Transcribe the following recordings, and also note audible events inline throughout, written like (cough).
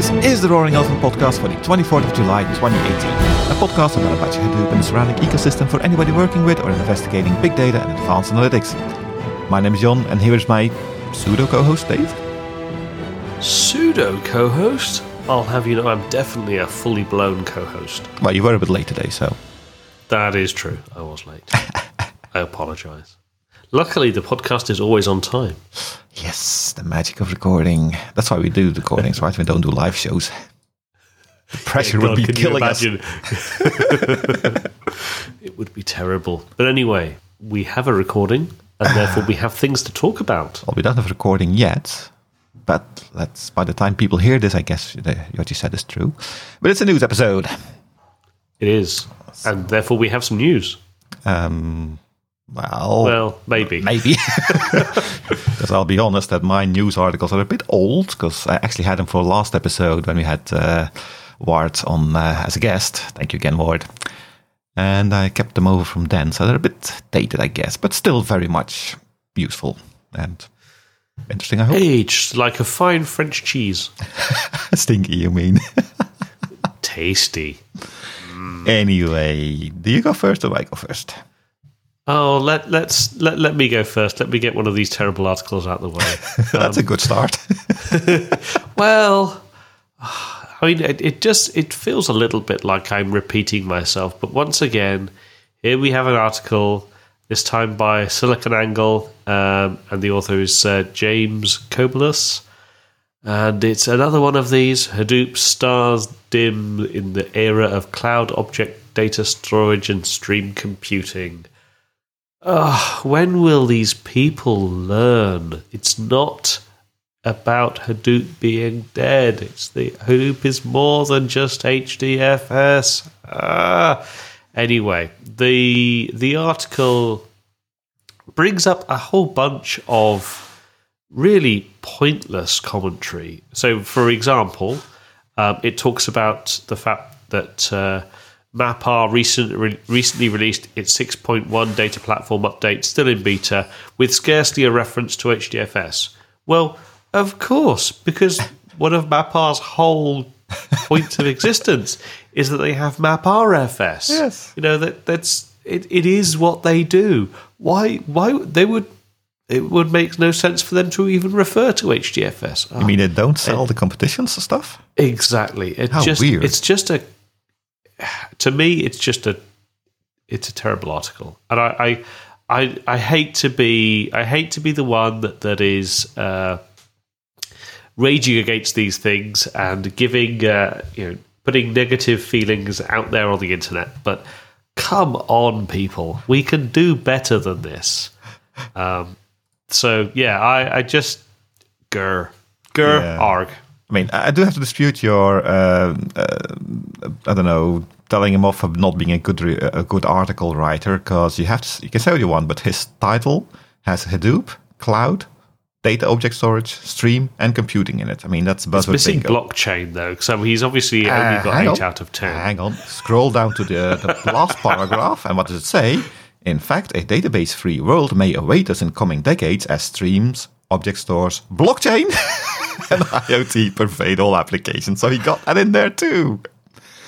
This is the Roaring Elephant podcast for the 24th of July 2018. A podcast about Apache Hadoop and the surrounding ecosystem for anybody working with or investigating big data and advanced analytics. My name is John, and here is my pseudo co-host Dave. Pseudo co-host? I'll have you know I'm definitely a fully blown co-host. Well, you were a bit late today, so That is true. I was late. (laughs) I apologise. Luckily, the podcast is always on time. yes, the magic of recording. That's why we do recordings, right? We don't do live shows. The (laughs) pressure would God, be killing us. (laughs) it would be terrible. But anyway, we have a recording, and therefore we have things to talk about. Well, we don't have a recording yet, but let's. By the time people hear this, I guess the, what you said is true. But it's a news episode. It is, and therefore we have some news. Um, well, Well, maybe. maybe. (laughs) Because I'll be honest that my news articles are a bit old because I actually had them for last episode when we had uh, Ward on uh, as a guest. Thank you again, Ward. And I kept them over from then, so they're a bit dated, I guess, but still very much useful and interesting. I hope. Aged like a fine French cheese. (laughs) Stinky, you mean? Tasty. (laughs) anyway, do you go first or I go first? Oh, let let's let, let me go first. Let me get one of these terrible articles out of the way. (laughs) That's a good start. (laughs) Well, I mean, it, it just it feels a little bit like I'm repeating myself. But once again, here we have an article. This time by SiliconANGLE, um, and the author is uh, James Kobielus. And it's another one of these Hadoop stars dim in the era of cloud object data storage and stream computing. Ah, when will these people learn? It's not about Hadoop being dead. It's the Hadoop is more than just HDFS. Ah. Anyway, the the article brings up a whole bunch of really pointless commentary. So, for example, um, it talks about the fact that uh, MapR recent, re- recently released its 6.1 data platform update, still in beta, with scarcely a reference to HDFS. Well, of course, because one of MapR's whole points of (laughs) existence is that they have MapRFS. Yes. you know that that's it, it is what they do. Why? Why they would? It would make no sense for them to even refer to HDFS. I mean, they don't ah. sell the competitions and stuff. Exactly. It's How just weird. it's just a to me it's just a it's a terrible article. And I I I, I hate to be I hate to be the one that, that is uh, raging against these things and giving uh, you know putting negative feelings out there on the internet, but come on people, we can do better than this. Um, so yeah, I, I just grr grr Yeah. arg. I mean, I do have to dispute your, uh, uh, I don't know, telling him off for not being a good re- a good article writer because you have to, you can say what you want, but his title has Hadoop, cloud, data object storage, stream, and computing in it. I mean, that's buzzword It's missing bingo. blockchain though, so he's obviously only Uh, got eight on. out of ten. Hang on, scroll down to the, the (laughs) last paragraph, and what does it say? In fact, a database-free world may await us in coming decades as streams, object stores, blockchain, (laughs) and (laughs) IoT pervade all applications. So he got that in there too.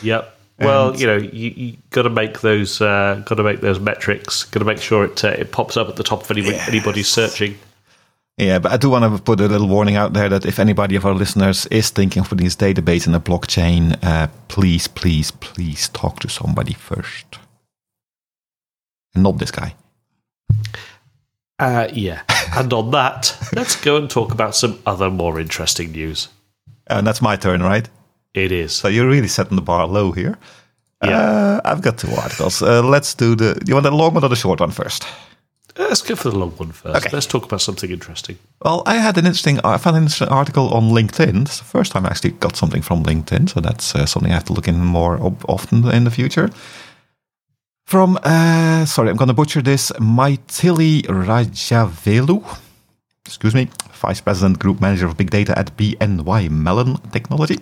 Yep. Well, you know, you, you got to make those, uh, got to make those metrics. Got to make sure it uh, it pops up at the top of anybody, anybody's searching. Yeah, but I do want to put a little warning out there that if anybody of our listeners is thinking of putting his database in a blockchain, uh, please, please, please talk to somebody first. Not this guy. Uh, yeah. and on that, let's go and talk about some other more interesting news. And that's my turn, right? It is. So you're really setting the bar low here. Yeah. Uh, I've got two articles. Uh, let's do the. You want the long one or the short one first? Uh, Let's go for the long one first. Okay. Let's talk about something interesting. Well, I had an interesting. I found an interesting article on LinkedIn. It's the first time I actually got something from LinkedIn, so that's uh, something I have to look in more ob- often in the future. From, uh, sorry, I'm going to butcher this. Maitili Rajavelu, excuse me, Vice President, Group Manager of Big Data at BNY Mellon Technology.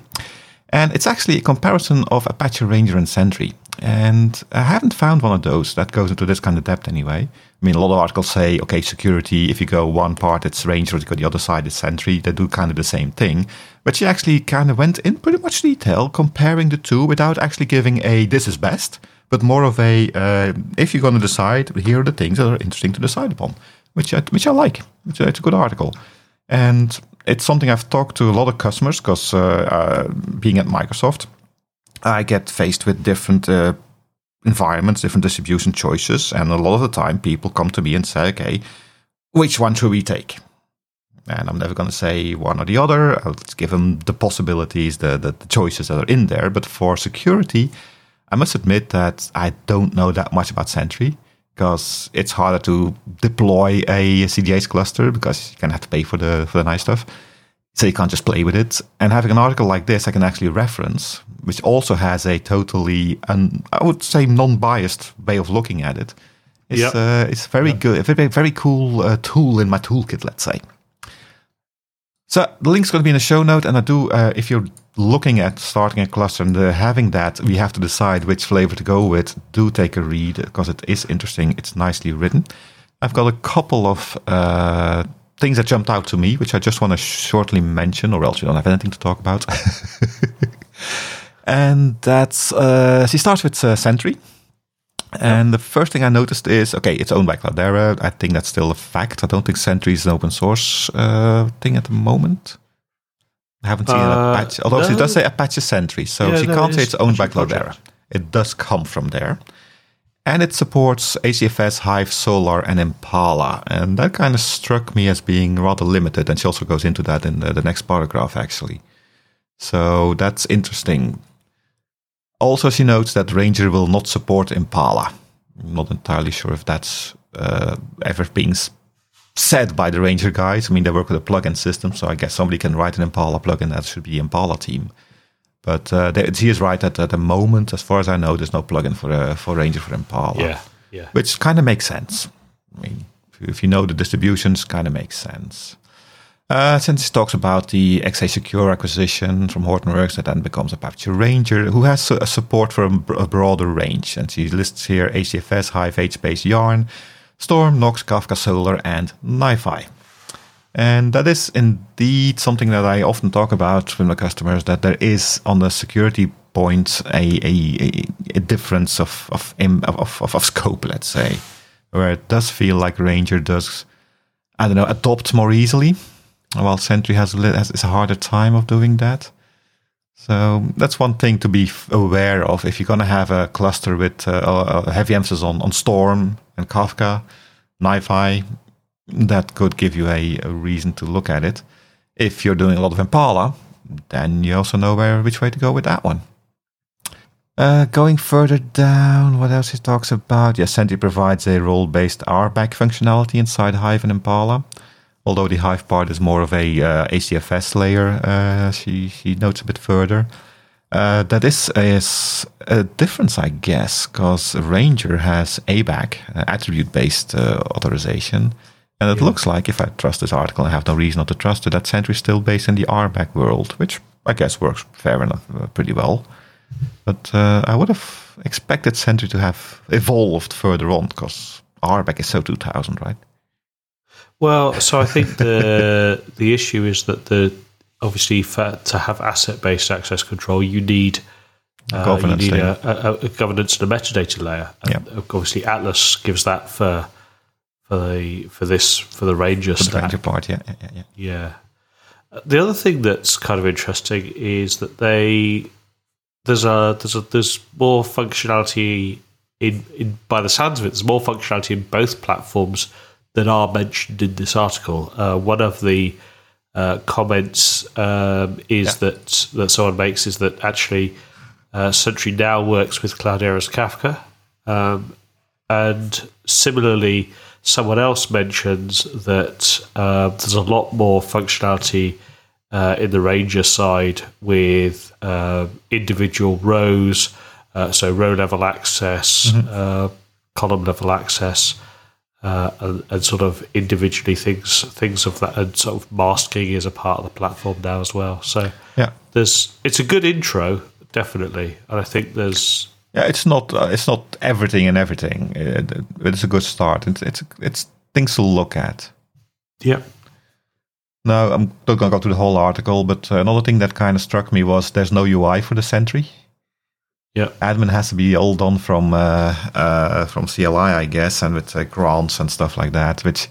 And it's actually a comparison of Apache Ranger and Sentry. And I haven't found one of those that goes into this kind of depth anyway. I mean, a lot of articles say, okay, security, if you go one part, it's Ranger, if you go the other side, it's Sentry. They do kind of the same thing. But she actually kind of went in pretty much detail comparing the two without actually giving a this is best, but more of a uh, if you're going to decide, here are the things that are interesting to decide upon, which I, which I like. It's a, it's a good article. And it's something I've talked to a lot of customers because uh, uh, being at Microsoft, I get faced with different uh, environments, different distribution choices, and a lot of the time people come to me and say, "Okay, which one should we take?" And I'm never going to say one or the other. I'll give them the possibilities, the, the, the choices that are in there. But for security, I must admit that I don't know that much about Sentry because it's harder to deploy a CDH cluster because you can have to pay for the for the nice stuff. So you can't just play with it. And having an article like this, I can actually reference, which also has a totally, un, I would say, non-biased way of looking at it. It's, Yep. uh, it's very good, a very, very cool uh, tool in my toolkit, let's say. So the link's going to be in the show note, and I do. Uh, if you're looking at starting a cluster and uh, having that, we have to decide which flavor to go with. Do take a read because it is interesting. It's nicely written. I've got a couple of uh, things that jumped out to me, which I just want to shortly mention, or else we don't have anything to talk about. (laughs) and that's uh, she starts with uh, Sentry. And the first thing I noticed is okay, it's owned by Cloudera. I think that's still a fact. I don't think Sentry is an open source uh, thing at the moment. I haven't seen Uh, an Apache, although she no. does say Apache Sentry, so Yeah, she can't say it's owned by Cloudera. project. It does come from there. And it supports HDFS, Hive, Solr, and Impala. And that kind of struck me as being rather limited. And she also goes into that in the, the next paragraph, actually. So that's interesting. Also, she notes that Ranger will not support Impala. I'm not entirely sure if that's uh, ever being said by the Ranger guys. I mean, they work with a plugin system, so I guess somebody can write an Impala plugin. That should be the Impala team. But uh, they, he is right that at the moment, as far as I know, there's no plugin for uh, for Ranger for Impala. Yeah, yeah. Which kind of makes sense. I mean, if you know the distributions, kind of makes sense. Uh, since he talks about the XA Secure acquisition from Hortonworks, that then becomes Apache Ranger, who has a support for a, a broader range. And she lists here ACFS, Hive, HBase, Yarn, Storm, Knox, Kafka, Solr, and NiFi. And that is indeed something that I often talk about with my customers that there is on the security point a, a, a, a difference of of, of of of scope, let's say, where it does feel like Ranger does, I don't know, adopt more easily, while Sentry has has, has a harder time of doing that. So that's one thing to be aware of if you're going to have a cluster with uh, a heavy emphasis on, on Storm and Kafka, NiFi, that could give you a, a reason to look at it. If you're doing a lot of Impala, then you also know where which way to go with that one. Uh, going further down, what else he talks about? Yes, Sentry provides a role-based RBAC functionality inside Hive and Impala. Although the Hive part is more of a uh, HDFS layer, uh, she, she notes a bit further. Uh, that is, is a difference, I guess, because Ranger has ABAC, uh, attribute-based uh, authorization. And it looks like, if I trust this article, I have no reason not to trust it, that Sentry is still based in the RBAC world, which I guess works fair enough, uh, pretty well. But uh, I would have expected Sentry to have evolved further on, because RBAC is so 2000, right? Well, so I think the (laughs) the issue is that the obviously for, to have asset based access control, you need uh, Governance you need a, a, a governance and a metadata layer. And Obviously, Atlas gives that for for the for this for the Ranger The stack. Ranger part, yeah, yeah, yeah, yeah. The other thing that's kind of interesting is that they there's a there's a there's more functionality in, in by the sounds of it there's more functionality in both platforms that are mentioned in this article. Uh, one of the uh, comments um, is that that someone makes is that actually uh, Sentry now works with Cloudera's Kafka, um, and similarly, someone else mentions that uh, there's a lot more functionality uh, in the Ranger side with uh, individual rows, uh, so row level access, uh, column level access, uh, and, and sort of individually things things of that, and sort of masking is a part of the platform now as well. So Yeah. there's it's a good intro, definitely, and I think there's Yeah, it's not uh, it's not everything and everything. It, it's a good start. It's it's it's things to look at. Yeah. Now I'm not going to go through the whole article, but uh, another thing that kind of struck me was there's no UI for the Sentry. Yeah. Admin has to be all done from uh, uh, from CLI, I guess, and with uh, grants and stuff like that. Which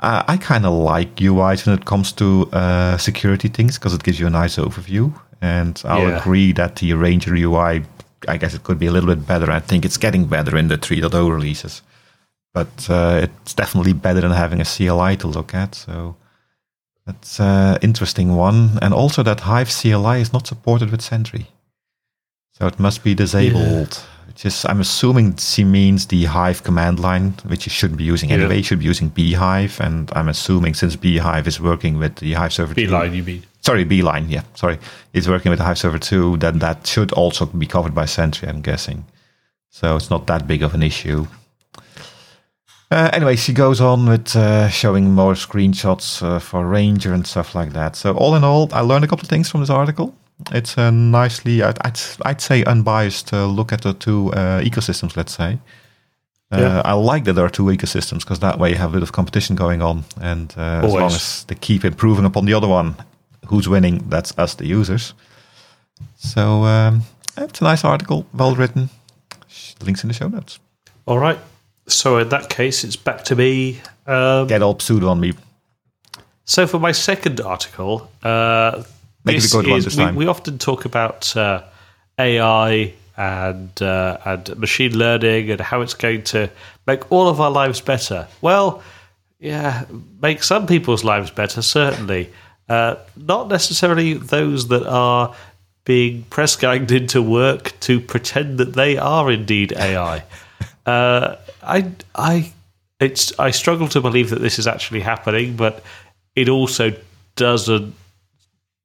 uh, I kind of like UIs when it comes to uh, security things because it gives you a nice overview. And I'll Yeah. agree that the Ranger UI, I guess it could be a little bit better. I think it's getting better in the 3.0 releases, but uh, it's definitely better than having a CLI to look at. So that's an interesting one. And also that Hive CLI is not supported with Sentry. So it must be disabled. Which is, I'm assuming she means the Hive command line, which you shouldn't be using Yeah. anyway. You should be using Beehive. And I'm assuming since Beehive is working with the Hive server 2 Beeline, you mean? sorry, Beeline, yeah, sorry, it's working with the Hive server 2, then that should also be covered by Sentry, I'm guessing. So it's not that big of an issue. Uh, anyway, she goes on with uh, showing more screenshots uh, for Ranger and stuff like that. So all in all, I learned a couple of things from this article. It's a nicely, I'd, I'd, I'd say, unbiased uh, look at the two uh, ecosystems. Let's say. Uh, Yeah. I like that there are two ecosystems because that way you have a bit of competition going on, and uh, as long as they keep improving upon the other one, who's winning? That's us, the users. So um, it's a nice article, well written. Links in the show notes. All right. So in that case, it's back to me. Um, Get all pseudo on me. So for my second article, uh, Make this good one is- this we, we often talk about uh, AI and uh, and machine learning and how it's going to make all of our lives better. Well, yeah, make some people's lives better, certainly. Uh, not necessarily those that are being press ganged into work to pretend that they are indeed AI. Uh, I, I, it's, I struggle to believe that this is actually happening, but it also doesn't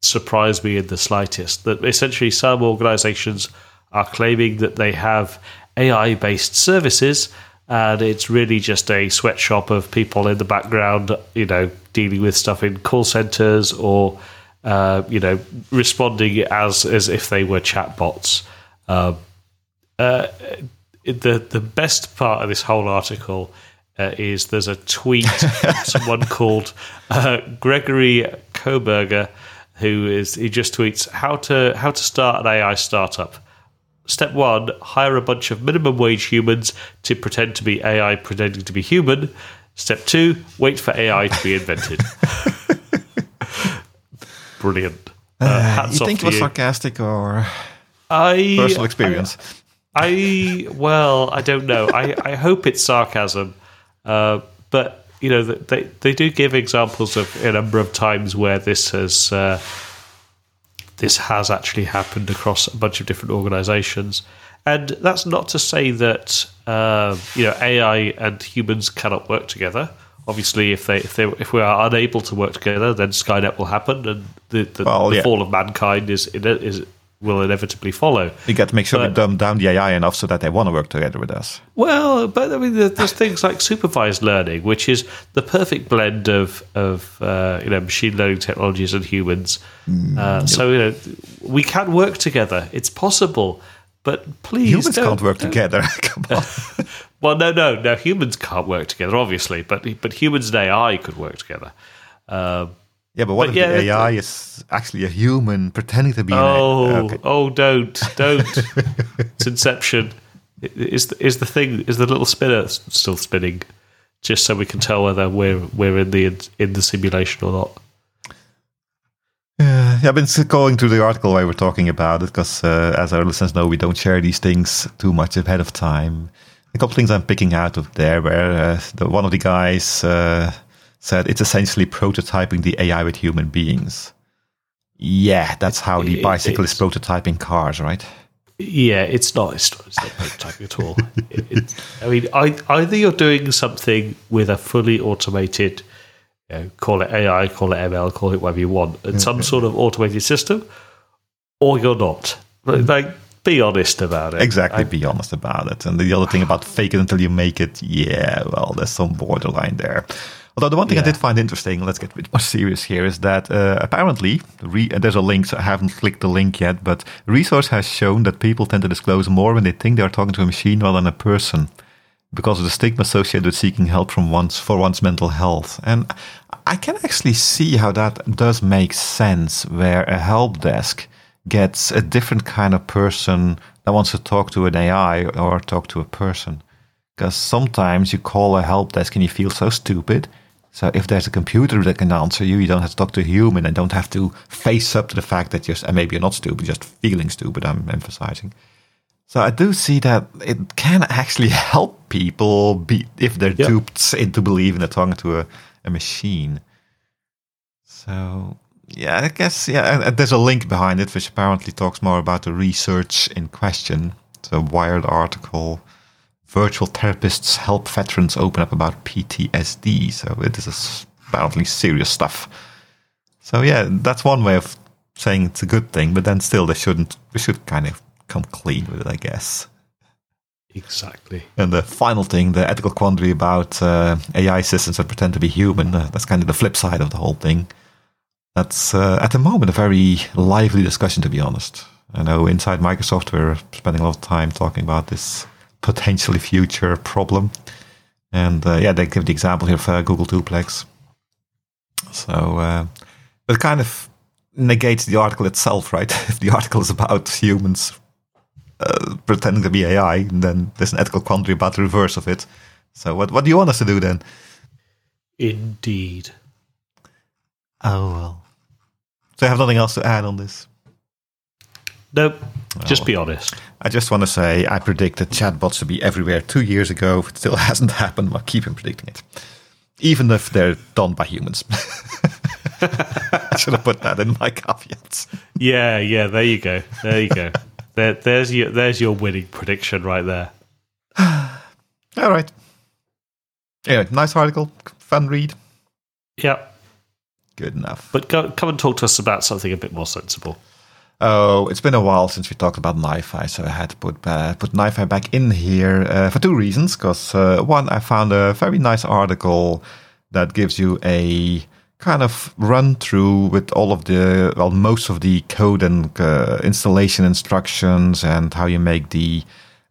surprise me in the slightest. That essentially some organizations are claiming that they have AI based services and it's really just a sweatshop of people in the background, you know, dealing with stuff in call centers or, uh, you know, responding as as if they were chatbots. Um, uh, the the best part of this whole article uh, is there's a tweet (laughs) from someone called uh, Gregory Koberger who is he just tweets how to how to start an AI startup. Step one: hire a bunch of minimum wage humans to pretend to be AI pretending to be human. Step two: wait for AI to be invented. (laughs) Brilliant. Uh, hats you think it was you. sarcastic or I personal experience? I well, I don't know. I, I hope it's sarcasm, uh, but you know they they do give examples of a number of times where this has uh, this has actually happened across a bunch of different organisations, and that's not to say that uh, you know AI and humans cannot work together. Obviously, if they if they if we are unable to work together, then Skynet will happen, and the the, Well, the yeah. fall of mankind is is will inevitably follow. You got to make sure we dumb down the AI enough so that they want to work together with us. Well, but I mean, there's things like supervised learning, which is the perfect blend of of uh, you know machine learning technologies and humans. Uh, so you know, we can work together. It's possible, but please Humans can't work don't- together. (laughs) Come on. (laughs) Well, no, no, no. Humans can't work together, obviously, but but humans and AI could work together. Um, Yeah, but what But if yeah, the AI is actually a human pretending to be an oh, AI? Okay. oh, don't, don't. it's Inception. Is the, is the thing is the little spinner still spinning? Just so we can tell whether we're we're in the in the simulation or not. Yeah, I've been going through the article while we're talking about it because, uh, as our listeners know, we don't share these things too much ahead of time. A couple things I'm picking out of there, where uh, the, one of the guys uh, said it's essentially prototyping the AI with human beings. Yeah, that's how the bicycle is prototyping cars, right? Yeah, it's not. It's not, it's not prototyping at all. It, it, I mean, I, either you're doing something with a fully automated, you know, call it AI, call it ML, call it whatever you want, and mm-hmm. some sort of automated system, or you're not. Like, mm-hmm. like, be honest about it. Exactly, I- be honest about it. And the other thing about fake it until you make it, yeah, well, there's some borderline there. Although the one thing I did find interesting, let's get a bit more serious here, is that uh, apparently, re- there's a link, so I haven't clicked the link yet, but research has shown that people tend to disclose more when they think they are talking to a machine rather than a person because of the stigma associated with seeking help from one's, for one's mental health. And I can actually see how that does make sense, where a help desk gets a different kind of person that wants to talk to an AI or talk to a person. Because sometimes you call a help desk and you feel so stupid. So if there's a computer that can answer you, you don't have to talk to a human and don't have to face up to the fact that you're, and maybe you're not stupid, just feeling stupid, I'm emphasizing. So I do see that it can actually (laughs) help people be if they're Yeah. duped into believing they're talking to a, a machine. So yeah, I guess yeah, there's a link behind it which apparently talks more about the research in question. It's a Wired article. Virtual therapists help veterans open up about PTSD. So it is apparently serious stuff. So yeah, that's one way of saying it's a good thing, but then still they shouldn't. We should kind of come clean with it, I guess. Exactly. And the final thing, the ethical quandary about uh, AI systems that pretend to be human, uh, that's kind of the flip side of the whole thing. That's uh, at the moment a very lively discussion, to be honest. I know inside Microsoft we're spending a lot of time talking about this potentially future problem. And uh, yeah, they give the example here of uh, Google Duplex. So uh, it kind of negates the article itself, right? (laughs) if the article is about humans uh, pretending to be AI, then there's an ethical quandary about the reverse of it. So what what do you want us to do then? Indeed. Oh well. So I have nothing else to add on this. Nope. Just be honest. I just want to say I predicted chatbots to be everywhere two years ago. It still (laughs) hasn't happened. I'll keep on predicting it, even if they're done by humans. (laughs) I should have put that in my caveats. Yeah, yeah. There you go. There you go. there, there's your there's your winning prediction right there. (sighs) All right. Anyway, nice article, fun read. Yep. Good enough. But go, come and talk to us about something a bit more sensible. Oh, it's been a while since we talked about NiFi, so I had to put uh, put NiFi back in here uh, for two reasons. Because uh, one, I found a very nice article that gives you a kind of run through with all of the well, most of the code and uh, installation instructions and how you make the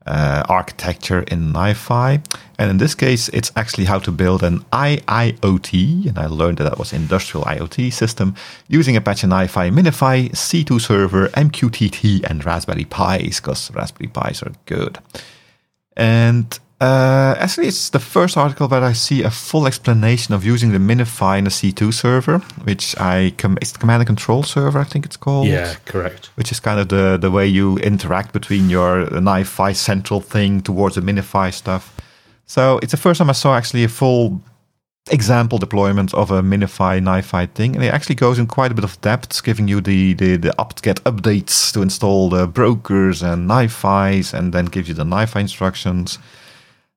uh, architecture in NiFi. And in this case, it's actually how to build an IIoT, and I learned that that was industrial IoT system using Apache NiFi, MiNiFi, C2 server, MQTT, and Raspberry Pis, because Raspberry Pis are good. And uh, actually, it's the first article where I see a full explanation of using the MiNiFi in a C2 server, which I com- it's the command and control server, I think it's called Yeah, correct. which is kind of the, the way you interact between your NiFi central thing towards the MiNiFi stuff. So it's the first time I saw actually a full example deployment of a MiNiFi NiFi thing, and it actually goes in quite a bit of depth, giving you the the, the apt-get updates to install the brokers and NiFis, and then gives you the NiFi instructions.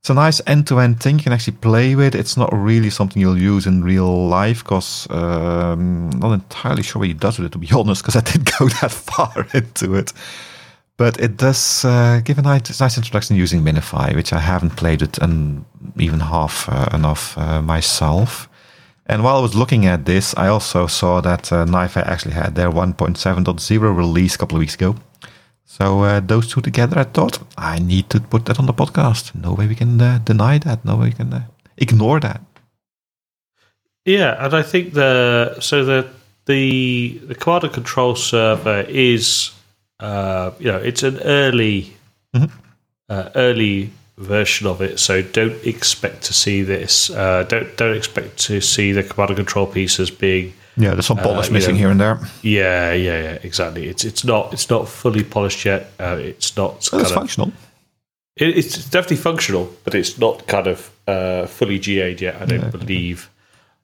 It's a nice end-to-end thing you can actually play with. It's not really something you'll use in real life because um, not entirely sure what he does with it, to be (laughs) honest, because I didn't go (laughs) that far into it. But it does uh, give a nice, nice introduction using MiNiFi, which I haven't played it and even half uh, enough uh, myself. And while I was looking at this, I also saw that uh, actually had their 1.7.0 release a couple of weeks ago. So uh, those two together, I thought I need to put that on the podcast. No way we can uh, deny that. No way we can uh, ignore that. Yeah, and I think the so the the the and control server is uh, you know it's an early Mhm. uh, early version of it, so don't expect to see this. Uh, don't don't expect to see the and control pieces being Yeah, there's some polish you missing know, here and there. yeah yeah yeah exactly. It's it's not it's not fully polished yet. Uh, it's not kind it's of, functional. it, it's definitely functional, but it's not kind of uh, fully GA'd yet. I don't believe.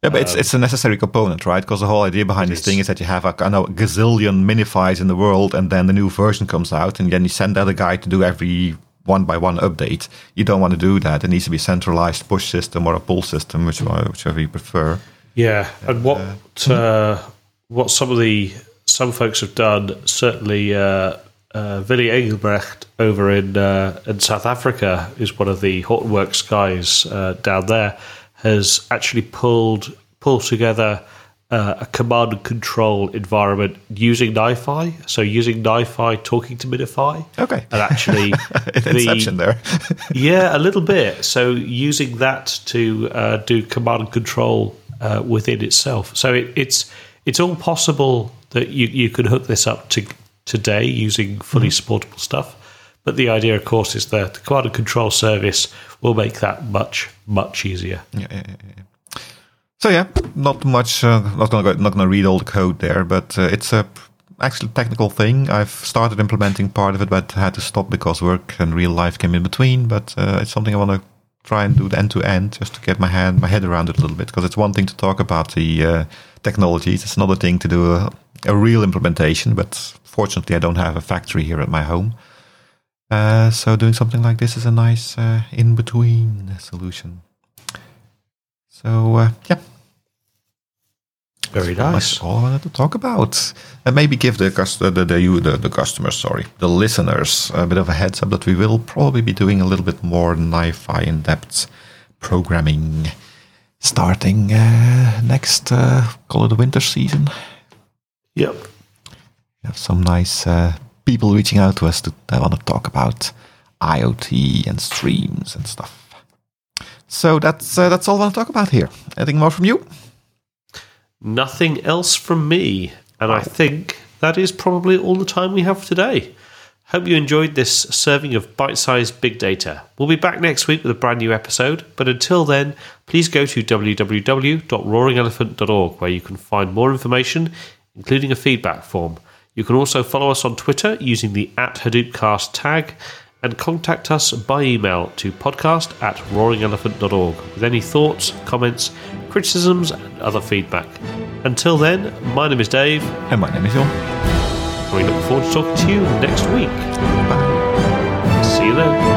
Yeah, but it's, it's a necessary component, right? Because the whole idea behind this thing is that you have a, I know, a gazillion MiNiFis in the world, and then the new version comes out, and then you send out a guy to do every one by one update. You don't want to do that. It needs to be a centralized push system or a pull system, which, whichever you prefer. Yeah, and what uh, what some of the some folks have done, certainly uh, uh, Willy Engelbrecht over in uh, in South Africa is one of the Hortonworks guys uh, down there. has actually pulled pulled together uh, a command and control environment using NiFi. So using NiFi talking to MiNiFi. Okay. And actually, (laughs) Inception there. (laughs) yeah, a little bit. So using that to uh, do command and control uh, within itself. So it, it's it's all possible that you, you can hook this up to today using fully supportable stuff. But the idea, of course, is that the command and control service will make that much much easier. Yeah, yeah, yeah, yeah. So yeah, not much. Uh, not gonna go, not gonna read all the code there, but uh, it's a actually technical thing. I've started implementing part of it, but had to stop because work and real life came in between. But uh, it's something I want to try and do it end to end, just to get my hand my head around it a little bit. Because it's one thing to talk about the uh, technologies; it's another thing to do a, a real implementation. But fortunately, I don't have a factory here at my home. Uh, so doing something like this is a nice uh, in between solution. So uh, yeah, Very that's nice. all I wanted to talk about. And maybe give the, uh, the, the, you, the the customers, sorry, the listeners, a bit of a heads up that we will probably be doing a little bit more NiFi in depth programming starting uh, next, uh, call it the winter season. Yep. We have some nice uh, people reaching out to us to that want to talk about IoT and streams and stuff. So that's uh, that's all I want to talk about here. Anything more from you? Nothing else from me. And I think that is probably all the time we have today. Hope you enjoyed this serving of bite sized big data. We'll be back next week with a brand new episode, but until then, please go to www.roaringelephant.org where you can find more information, including a feedback form. You can also follow us on Twitter using the at Hadoopcast tag and contact us by email to podcast at roaringelephant.org with any thoughts, comments, criticisms, and other feedback. Until then, my name is Dave. And my name is John. We look forward to talking to you next week. Bye. See you then.